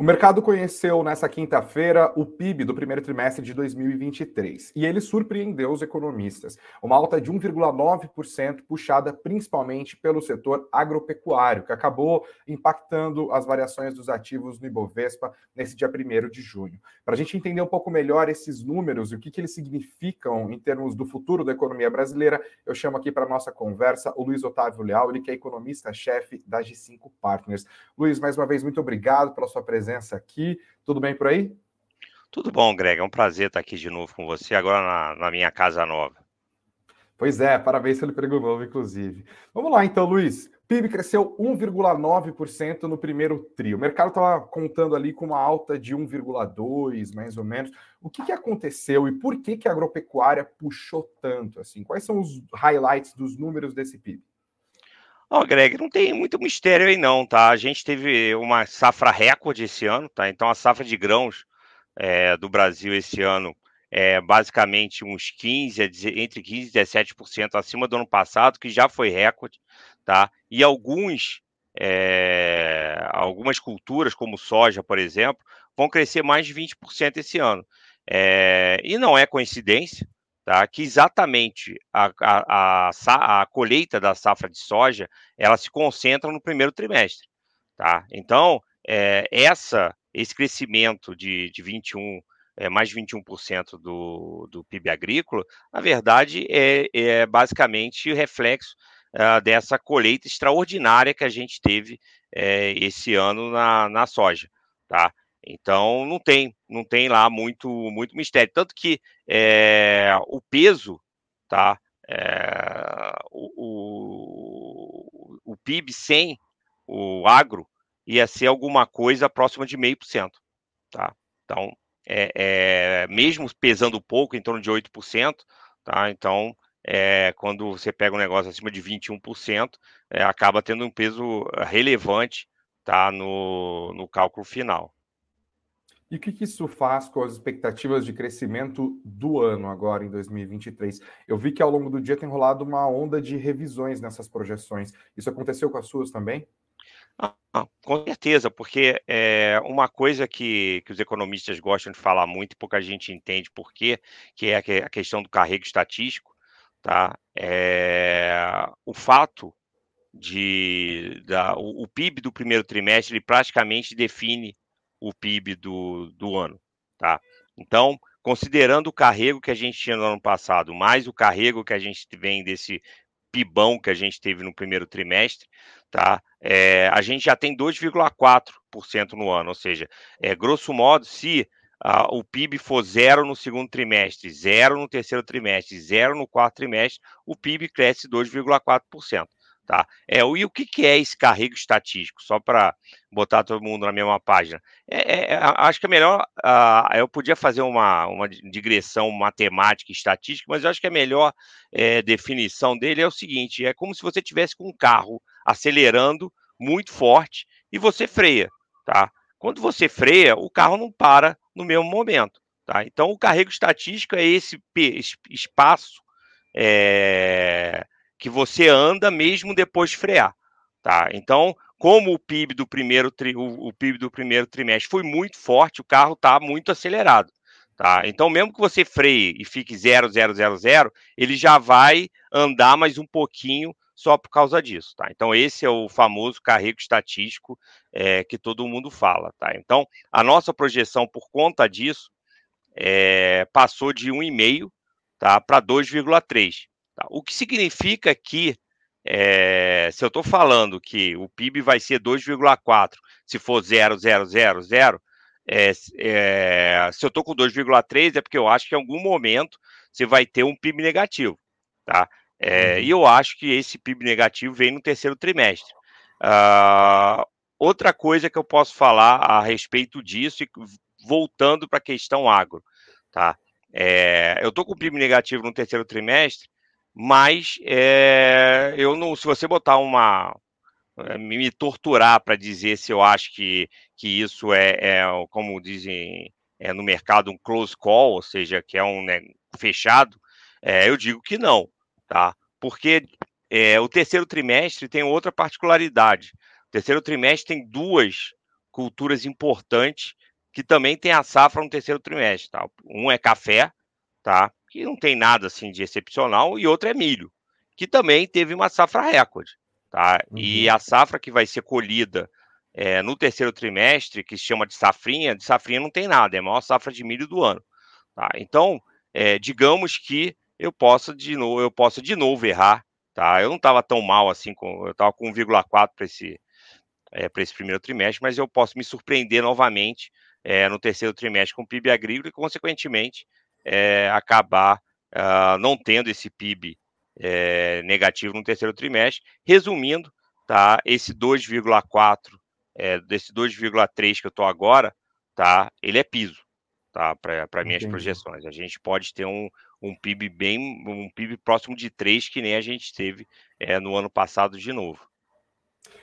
O mercado conheceu nessa quinta-feira o PIB do primeiro trimestre de 2023 e ele surpreendeu os economistas. Uma alta de 1,9%, puxada principalmente pelo setor agropecuário, que acabou impactando as variações dos ativos no Ibovespa nesse dia 1 de junho. Para a gente entender um pouco melhor esses números e o que, que eles significam em termos do futuro da economia brasileira, eu chamo aqui para a nossa conversa o Luiz Otávio Leal, ele que é economista-chefe da G5 Partners. Luiz, mais uma vez, muito obrigado pela sua presença presença aqui. Tudo bem por aí? Tudo bom, Greg. É um prazer estar aqui de novo com você, agora na, na minha casa nova. Pois é, parabéns pelo emprego novo, inclusive. Vamos lá, então, Luiz. PIB cresceu 1,9% no primeiro trio. O mercado estava contando ali com uma alta de 1,2%, mais ou menos. O que, que aconteceu e por que, que a agropecuária puxou tanto? assim? Quais são os highlights dos números desse PIB? Ó, Greg, não tem muito mistério aí não, tá? A gente teve uma safra recorde esse ano, tá? Então a safra de grãos é, do Brasil esse ano é basicamente uns 15, entre 15 e 17% acima do ano passado, que já foi recorde, tá? E alguns, é, algumas culturas, como soja, por exemplo, vão crescer mais de 20% esse ano. É, e não é coincidência, tá? que exatamente a, a, a, a, colheita da safra de soja ela se concentra no primeiro trimestre. Tá? Então, é, essa, esse crescimento de, de 21, é, mais de 21% do, do PIB agrícola, na verdade, é, é basicamente o reflexo uh, dessa colheita extraordinária que a gente teve é, esse ano na, na soja. Tá? Então não tem, não tem lá muito, muito mistério. Tanto que é, o peso, tá? É, o, o, o, PIB sem o agro ia ser alguma coisa próxima de meio por cento, tá? Então, é, é, mesmo pesando pouco, em torno de 8%, tá? Então, é, quando você pega um negócio acima de 21%, é, acaba tendo um peso relevante, tá? No, no cálculo final. E o que, isso faz com as expectativas de crescimento do ano agora, em 2023? Eu vi que ao longo do dia tem rolado uma onda de revisões nessas projeções. Isso aconteceu com as suas também? Ah, com certeza, porque é uma coisa que, que os economistas gostam de falar muito e pouca gente entende por quê, que é a questão do carrego estatístico, tá? É, o fato de da, o, o PIB do primeiro trimestre ele praticamente define o PIB do, do ano, tá? Então, considerando o carrego que a gente tinha no ano passado, mais o carrego que a gente vem desse pibão que a gente teve no primeiro trimestre, tá? É, a gente já tem 2,4% no ano, ou seja, é, grosso modo, se ah, o PIB for zero no segundo trimestre, zero no terceiro trimestre, zero no quarto trimestre, o PIB cresce 2,4%. Tá? É, e o que, que é esse carrego estatístico? Só para botar todo mundo na mesma página. É, é, é acho que é melhor. Uh, eu podia fazer uma, uma digressão matemática e estatística, mas eu acho que a melhor é, definição dele é o seguinte: é como se você tivesse com um carro acelerando muito forte e você freia. Tá? Quando você freia, o carro não para no mesmo momento. Tá? Então, o carrego estatístico é esse espaço. É, que você anda mesmo depois de frear, tá? Então, como o PIB do primeiro tri, o, o PIB do primeiro trimestre foi muito forte, o carro está muito acelerado, tá? Então, mesmo que você freie e fique 0, 0, 0, 0, ele já vai andar mais um pouquinho só por causa disso, tá? Então, esse é o famoso carrego estatístico é, que todo mundo fala, tá? Então, a nossa projeção por conta disso é, passou de 1,5 tá, para 2,3. Tá? O que significa que, é, se eu estou falando que o PIB vai ser 2,4, se for 0,000, é, é, se eu estou com 2,3 é porque eu acho que em algum momento você vai ter um PIB negativo, tá? É, uhum. E eu acho que esse PIB negativo vem no terceiro trimestre. Uh, outra coisa que eu posso falar a respeito disso, e voltando para a questão agro, tá? É, eu estou com PIB negativo no terceiro trimestre, mas é, eu não, se você botar uma eh, me torturar para dizer se eu acho que, que isso é, é, como dizem é, no mercado, um close call, ou seja, que é um né, fechado, é, eu digo que não, tá? Porque é, o terceiro trimestre tem outra particularidade. O terceiro trimestre tem duas culturas importantes que também tem a safra no terceiro trimestre. Tá? Um é café, tá? Que não tem nada assim de excepcional, e outro é milho, que também teve uma safra recorde. Tá? Uhum. E a safra que vai ser colhida é, no terceiro trimestre, que se chama de safrinha, de safrinha não tem nada, é a maior safra de milho do ano. Tá? Então, é, digamos que eu possa de novo, eu possa de novo errar. Tá? Eu não estava tão mal assim, com, eu estava com 1,4 para esse, é, esse primeiro trimestre, mas eu posso me surpreender novamente é, no terceiro trimestre com o PIB agrícola e, consequentemente, é, acabar uh, não tendo esse PIB é, negativo no terceiro trimestre. Resumindo, tá, esse 2,4, é, desse 2,3 que eu estou agora, tá, ele é piso tá, para minhas projeções. A gente pode ter um, um PIB bem, um PIB próximo de 3, que nem a gente teve é, no ano passado de novo.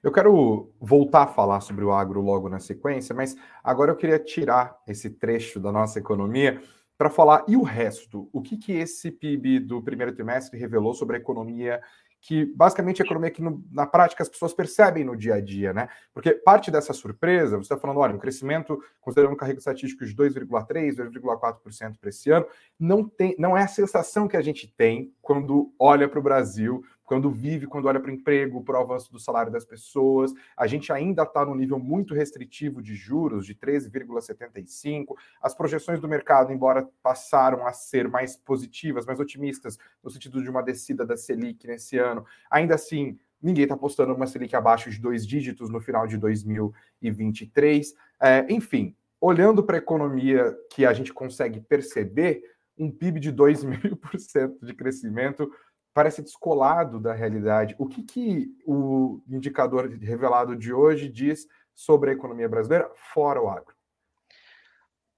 Eu quero voltar a falar sobre o agro logo na sequência, mas agora eu queria tirar esse trecho da nossa economia para falar e o resto. O que, que esse PIB do primeiro trimestre revelou sobre a economia que basicamente é a economia que no, na prática as pessoas percebem no dia a dia, né? Porque parte dessa surpresa, você está falando, olha, um crescimento, considerando um carrego estatístico de 2,3%, 2,4% para esse ano, não, tem, não é a sensação que a gente tem quando olha para o Brasil, quando vive, quando olha para o emprego, para o avanço do salário das pessoas. A gente ainda está no nível muito restritivo de juros, de 13,75. As projeções do mercado, embora passaram a ser mais positivas, mais otimistas, no sentido de uma descida da Selic nesse ano, ainda assim. Ninguém está apostando uma Selic abaixo de dois dígitos no final de 2023. É, enfim, olhando para a economia que a gente consegue perceber, um PIB de 2,5% de crescimento parece descolado da realidade. O que, que o indicador revelado de hoje diz sobre a economia brasileira, fora o agro?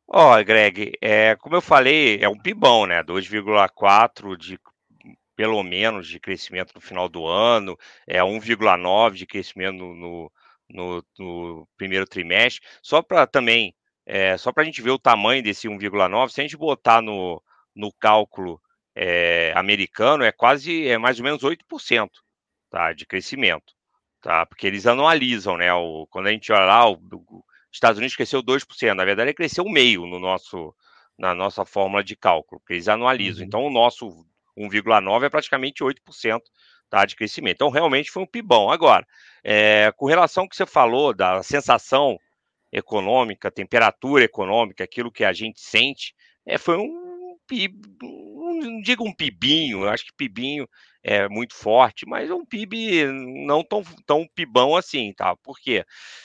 Ó, oh, Greg, é, como eu falei, é um pibão, né? 2,4 de pelo menos de crescimento no final do ano, é 1,9 de crescimento no, no, no, primeiro trimestre. Só para também, é, só para a gente ver o tamanho desse 1,9, se a gente botar no, no cálculo é, americano é quase, é mais ou menos 8% tá, de crescimento, tá? Porque eles anualizam, né? O, quando a gente olha lá, o, o Estados Unidos cresceu 2%, na verdade ele cresceu meio no nosso, na nossa fórmula de cálculo, porque eles anualizam. Uhum. Então o nosso 1,9 é praticamente 8% tá, de crescimento. Então realmente foi um pibão. Agora, é, com relação ao que você falou da sensação econômica, temperatura econômica, aquilo que a gente sente, é, foi um PIB, não digo um pibinho, eu acho que pibinho é muito forte, mas um PIB não tão, tão pibão assim, tá? Por quê?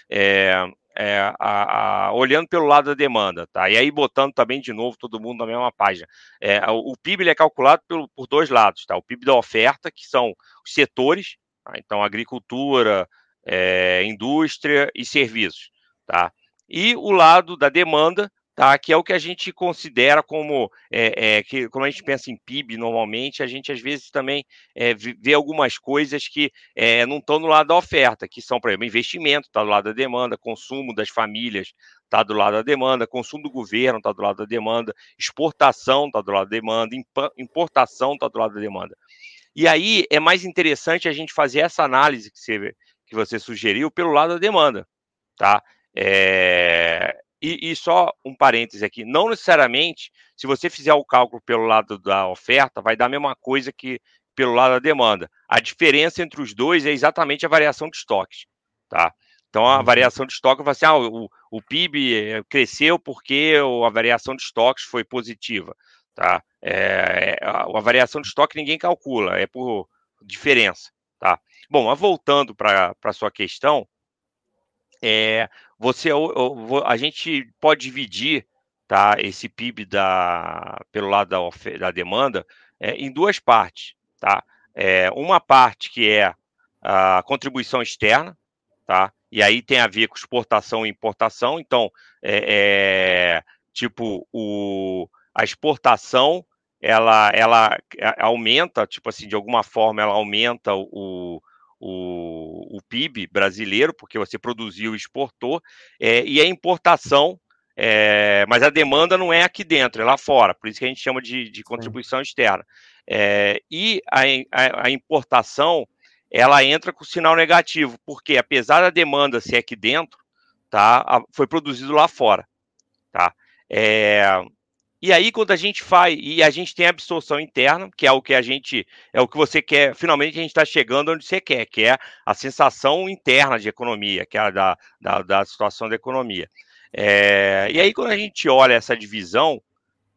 É, é, a, a, olhando pelo lado da demanda, tá? E aí botando também de novo todo mundo na mesma página. É, o, o PIB é calculado pelo, por dois lados, tá? O PIB da oferta, que são os setores, tá? então agricultura, é, indústria e serviços, tá? E o lado da demanda, tá? Que é o que a gente considera como é, é, que como a gente pensa em PIB normalmente, a gente às vezes também é, vê algumas coisas que é, não estão no lado da oferta, que são, por exemplo, investimento, está do lado da demanda, consumo das famílias está do lado da demanda, consumo do governo está do lado da demanda, exportação está do lado da demanda, importação está do lado da demanda. E aí é mais interessante a gente fazer essa análise que você, que você sugeriu pelo lado da demanda, tá? É, e, e, só um parêntese aqui, não necessariamente, se você fizer o cálculo pelo lado da oferta, vai dar a mesma coisa que pelo lado da demanda. A diferença entre os dois é exatamente a variação de estoques, tá? Então, a uhum. variação de estoque vai ser, ah, o, o PIB eh, cresceu porque a variação de estoques foi positiva, tá? É, a, a variação de estoque ninguém calcula, é por diferença, tá? Bom, mas voltando para a sua questão, é, você a gente pode dividir tá, esse PIB da, pelo lado da, da demanda é, em duas partes. Tá? É, uma parte que é a contribuição externa, tá? e aí tem a ver com exportação e importação. Então, é, é tipo, o, a exportação ela, ela aumenta, tipo assim, de alguma forma ela aumenta o, o, o PIB brasileiro, porque você produziu e exportou, é, e a importação, é, mas a demanda não é aqui dentro, é lá fora, por isso que a gente chama de, de contribuição externa. É, e a, a, a, importação, ela entra com sinal negativo, porque apesar da demanda ser aqui dentro, tá? Foi produzido lá fora, tá? É, e aí, quando a gente faz, e a gente tem a absorção interna, que é o que a gente, é o que você quer, finalmente a gente está chegando onde você quer, que é a sensação interna de economia, que é a da, da, da situação da economia. É, e aí, quando a gente olha essa divisão,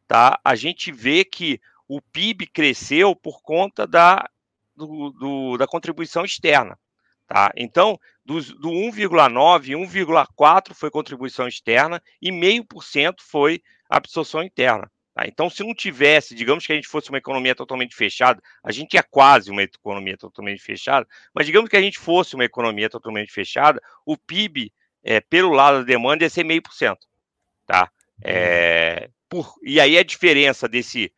tá, a gente vê que o PIB cresceu por conta da, do, do, da contribuição externa. Tá? Então, do, do 1,9, 1,4 foi contribuição externa e 0,5% foi absorção interna. Tá? Então, se não tivesse, digamos que a gente fosse uma economia totalmente fechada, a gente é quase uma economia totalmente fechada, mas digamos que a gente fosse uma economia totalmente fechada, o PIB, é, pelo lado da demanda, ia ser meio por cento. Tá? É, por, e aí a diferença desse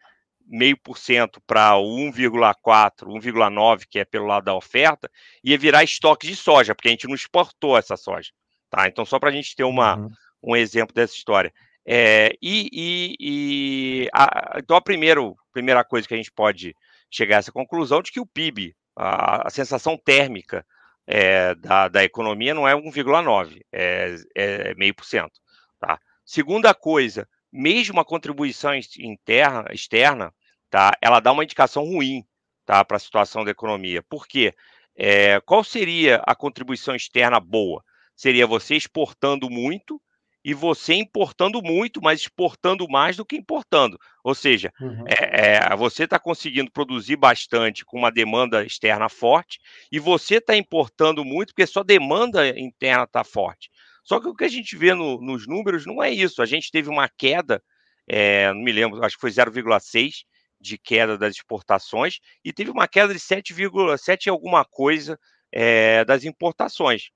meio por cento para 1,4, 1,9, que é pelo lado da oferta, ia virar estoque de soja, porque a gente não exportou essa soja. Tá? Então, só para a gente ter uma, uhum. um exemplo dessa história. É, e, e, e a, então a primeiro, primeira coisa que a gente pode chegar a essa conclusão de que o PIB, a, a sensação térmica é, da, da economia não é 1,9, é, é meio por cento. Tá? Segunda coisa, mesmo a contribuição interna, externa, tá, ela dá uma indicação ruim tá, para a situação da economia. Por quê? É, qual seria a contribuição externa boa? Seria você exportando muito e você importando muito, mas exportando mais do que importando. Ou seja, uhum. é, é, você está conseguindo produzir bastante com uma demanda externa forte e você está importando muito porque sua demanda interna está forte. Só que o que a gente vê no, nos números não é isso. A gente teve uma queda, é, não me lembro, acho que foi 0,6 de queda das exportações e teve uma queda de 7,7 alguma coisa é, das importações.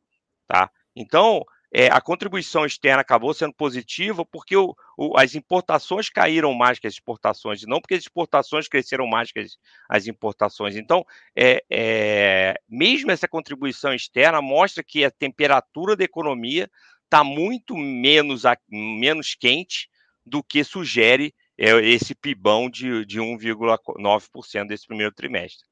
Tá? Então, é, a contribuição externa acabou sendo positiva porque o, o, as importações caíram mais que as exportações, não porque as exportações cresceram mais que as, as importações. Então, é, é, mesmo essa contribuição externa mostra que a temperatura da economia está muito menos, menos quente do que sugere é, esse pibão de, de 1,9% desse primeiro trimestre.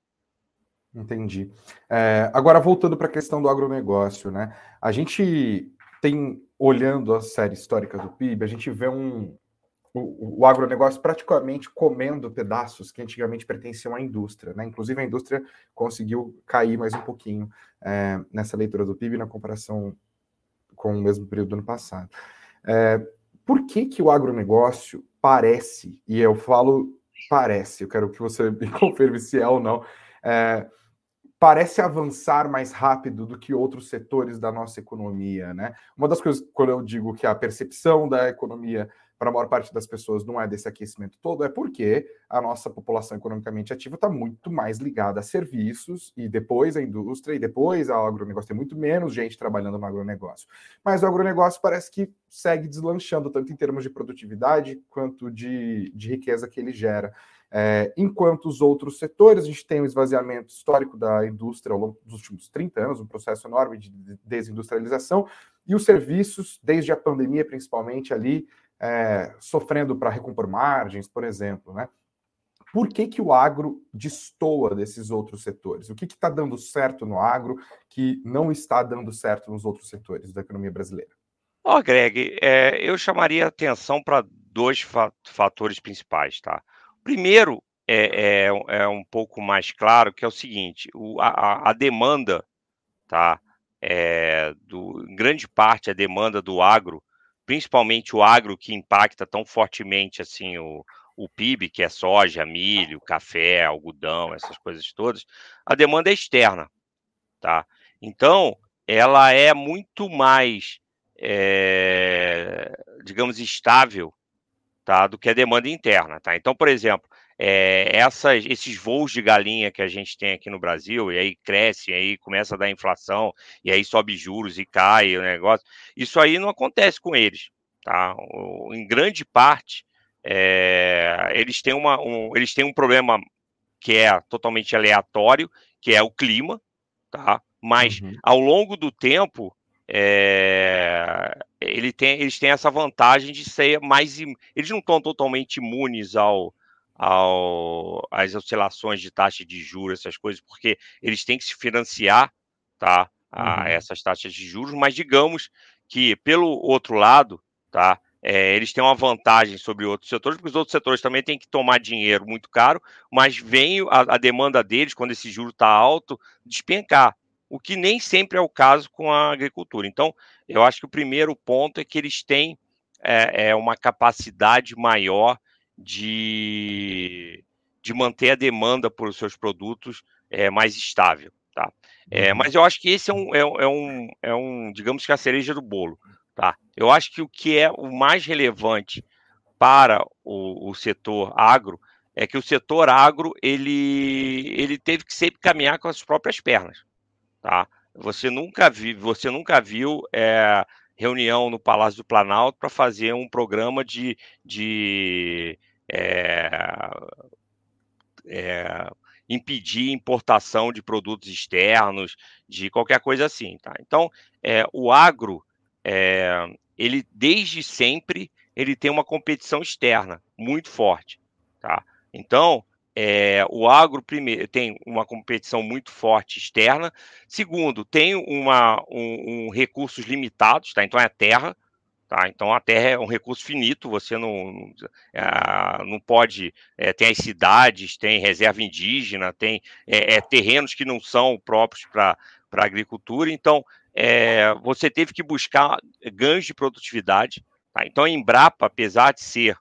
Entendi. É, agora, voltando para a questão do agronegócio, né? A gente tem, olhando a série histórica do PIB, a gente vê um, o, o, agronegócio praticamente comendo pedaços que antigamente pertenciam à indústria. Né? Inclusive, a indústria conseguiu cair mais um pouquinho é, nessa leitura do PIB na comparação com o mesmo período do ano passado. É, por que, que o agronegócio parece, e eu falo parece, eu quero que você me confirme se é ou não, é, parece avançar mais rápido do que outros setores da nossa economia, né? Uma das coisas, quando eu digo que a percepção da economia para a maior parte das pessoas não é desse aquecimento todo, é porque a nossa população economicamente ativa está muito mais ligada a serviços e depois a indústria e depois ao agronegócio. Tem muito menos gente trabalhando no agronegócio. Mas o agronegócio parece que segue deslanchando, tanto em termos de produtividade quanto de, de riqueza que ele gera. É, enquanto os outros setores, a gente tem um esvaziamento histórico da indústria ao longo dos últimos 30 anos, um processo enorme de desindustrialização, e os serviços, desde a pandemia principalmente ali, é, sofrendo para recompor margens, por exemplo, né? Por que, que o agro destoa desses outros setores? O que está dando certo no agro que não está dando certo nos outros setores da economia brasileira? Ó, oh, Greg, é, eu chamaria atenção para dois fatores principais, tá? Primeiro, é, é, é, um pouco mais claro, que é o seguinte: o, a, a, demanda, tá? É, do, grande parte, a demanda do agro, principalmente o agro que impacta tão fortemente assim o, o PIB, que é soja, milho, café, algodão, essas coisas todas, a demanda é externa, tá? Então, ela é muito mais, é, digamos, estável tá? do que a demanda interna. Tá? Então, por exemplo, é, essas, esses voos de galinha que a gente tem aqui no Brasil, e aí cresce, e aí começa a dar inflação, e aí sobe juros e cai o negócio, isso aí não acontece com eles. Tá? Em grande parte, é, eles, têm uma, um, eles têm um problema que é totalmente aleatório, que é o clima, tá? mas uhum. ao longo do tempo, é, ele tem, eles têm essa vantagem de ser mais. Eles não estão totalmente imunes ao, ao, às oscilações de taxa de juros, essas coisas, porque eles têm que se financiar tá, a uhum. essas taxas de juros, mas digamos que, pelo outro lado, tá? É, eles têm uma vantagem sobre outros setores, porque os outros setores também têm que tomar dinheiro muito caro, mas vem a, a demanda deles, quando esse juro está alto, despencar, o que nem sempre é o caso com a agricultura. Então, eu acho que o primeiro ponto é que eles têm é, é uma capacidade maior de, de manter a demanda por seus produtos é, mais estável. Tá? É, mas eu acho que esse é um, é, é, um, é um, digamos que a cereja do bolo. Tá? Eu acho que o que é o mais relevante para o, o setor agro é que o setor agro ele, ele teve que sempre caminhar com as próprias pernas. Tá? Você nunca viu, você nunca viu é, reunião no Palácio do Planalto para fazer um programa de, de é, é, impedir importação de produtos externos, de qualquer coisa assim. Tá? Então, é, o agro, ele desde sempre, ele tem uma competição externa muito forte. Tá? Então, é, o agro, primeiro, tem uma competição muito forte externa. Segundo, tem uma, um, um recursos limitados, tá? Então é a terra. Tá? Então a terra é um recurso finito, você não, é, não pode. É, tem as cidades, tem reserva indígena, tem é, é terrenos que não são próprios para a agricultura. Então é, você teve que buscar ganhos de produtividade. Tá? Então a Embrapa, apesar de ser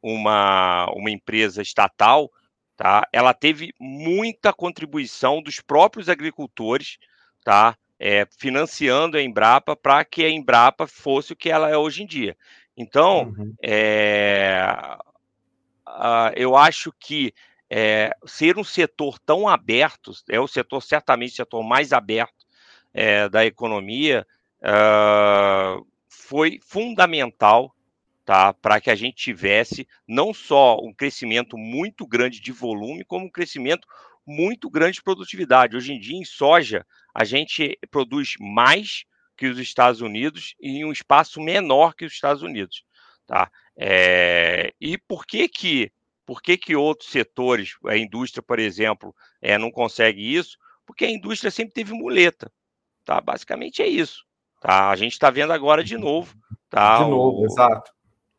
uma, uma empresa estatal, tá? Ela teve muita contribuição dos próprios agricultores, tá? É, financiando a Embrapa para que a Embrapa fosse o que ela é hoje em dia. Então, uhum. é, uh, eu acho que é, ser um setor tão aberto, é o setor certamente o setor mais aberto é, da economia, uh, foi fundamental tá? Para que a gente tivesse não só um crescimento muito grande de volume, como um crescimento muito grande de produtividade. Hoje em dia, em soja, a gente produz mais que os Estados Unidos em um espaço menor que os Estados Unidos, tá? É... e por que que por que, que outros setores, a indústria, por exemplo, é, não consegue isso? Porque a indústria sempre teve muleta, tá? Basicamente é isso, tá? A gente está vendo agora de novo, tá? De novo, o... exato.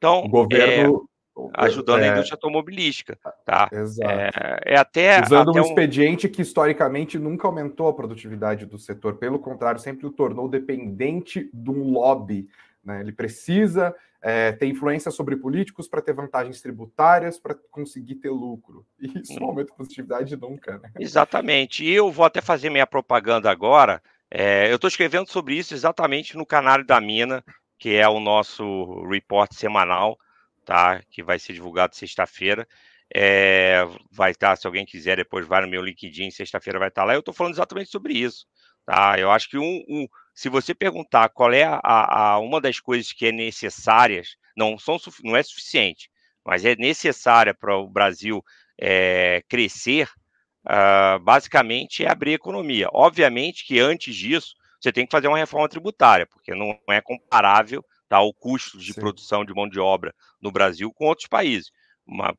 Então, o governo é, ajudando é, a indústria automobilística, tá? Exato. É, é até usando até um expediente que historicamente nunca aumentou a produtividade do setor, pelo contrário, sempre o tornou dependente de um lobby. Né? Ele precisa é, ter influência sobre políticos para ter vantagens tributárias, para conseguir ter lucro. E isso não hum. aumenta a produtividade nunca. Né? Exatamente. E eu vou até fazer minha propaganda agora. É, eu estou escrevendo sobre isso exatamente no Canário da Mina, que é o nosso report semanal, tá? Que vai ser divulgado sexta-feira. É, vai estar, se alguém quiser, depois vai no meu LinkedIn, sexta-feira vai estar lá. Eu estou falando exatamente sobre isso, tá? Eu acho que um, um se você perguntar qual é a, a, uma das coisas que é necessárias, não, são, não é suficiente, mas é necessária para o Brasil é, crescer, uh, basicamente é abrir a economia. Obviamente que antes disso, você tem que fazer uma reforma tributária, porque não é comparável tá, o custo de Sim. produção de mão de obra no Brasil com outros países.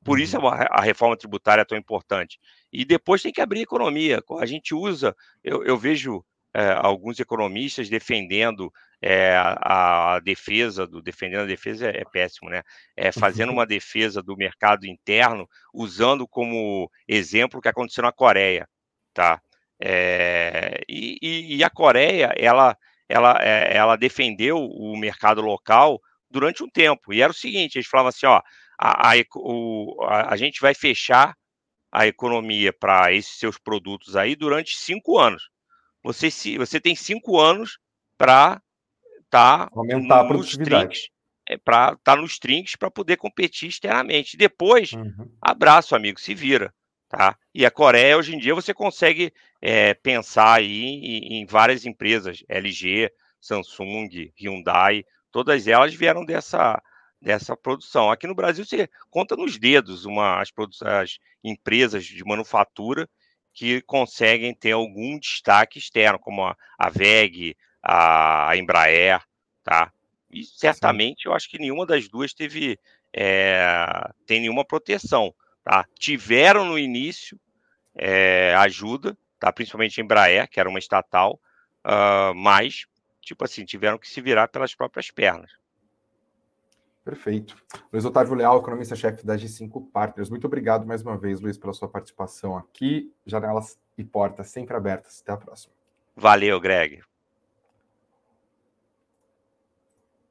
por isso uhum. a reforma tributária é tão importante. E depois tem que abrir a economia. A gente usa, eu, eu vejo é, alguns economistas defendendo é, a, a, defesa do defendendo a defesa é, é péssimo, né? É, fazendo uma defesa do mercado interno, usando como exemplo o que aconteceu na Coreia, tá? É, e, e, a Coreia, ela, ela, é, ela defendeu o mercado local durante um tempo. E era o seguinte: eles falavam assim: ó, a, a, o, a, a gente vai fechar a economia para esses seus produtos aí durante cinco anos. Você, se, você tem cinco anos para tá aumentar a produtividade. Para estar tá nos trinques para poder competir externamente. Depois, uhum. abraço, amigo, se vira. Tá? E a Coreia, hoje em dia, você consegue é, pensar aí em, em, várias empresas, LG, Samsung, Hyundai, todas elas vieram dessa, dessa produção. Aqui no Brasil, você conta nos dedos uma, as, as empresas de manufatura que conseguem ter algum destaque externo, como a, a VEG, a, a Embraer, tá? E certamente eu acho que nenhuma das duas teve é, tem nenhuma proteção. Tá? Tiveram no início é, ajuda, tá? principalmente a Embraer, que era uma estatal, uh, mas tipo assim, tiveram que se virar pelas próprias pernas. Perfeito. Luiz Otávio Leal, economista-chefe da G5 Partners. Muito obrigado mais uma vez, Luiz, pela sua participação aqui. Janelas e portas sempre abertas. Até a próxima. Valeu, Greg.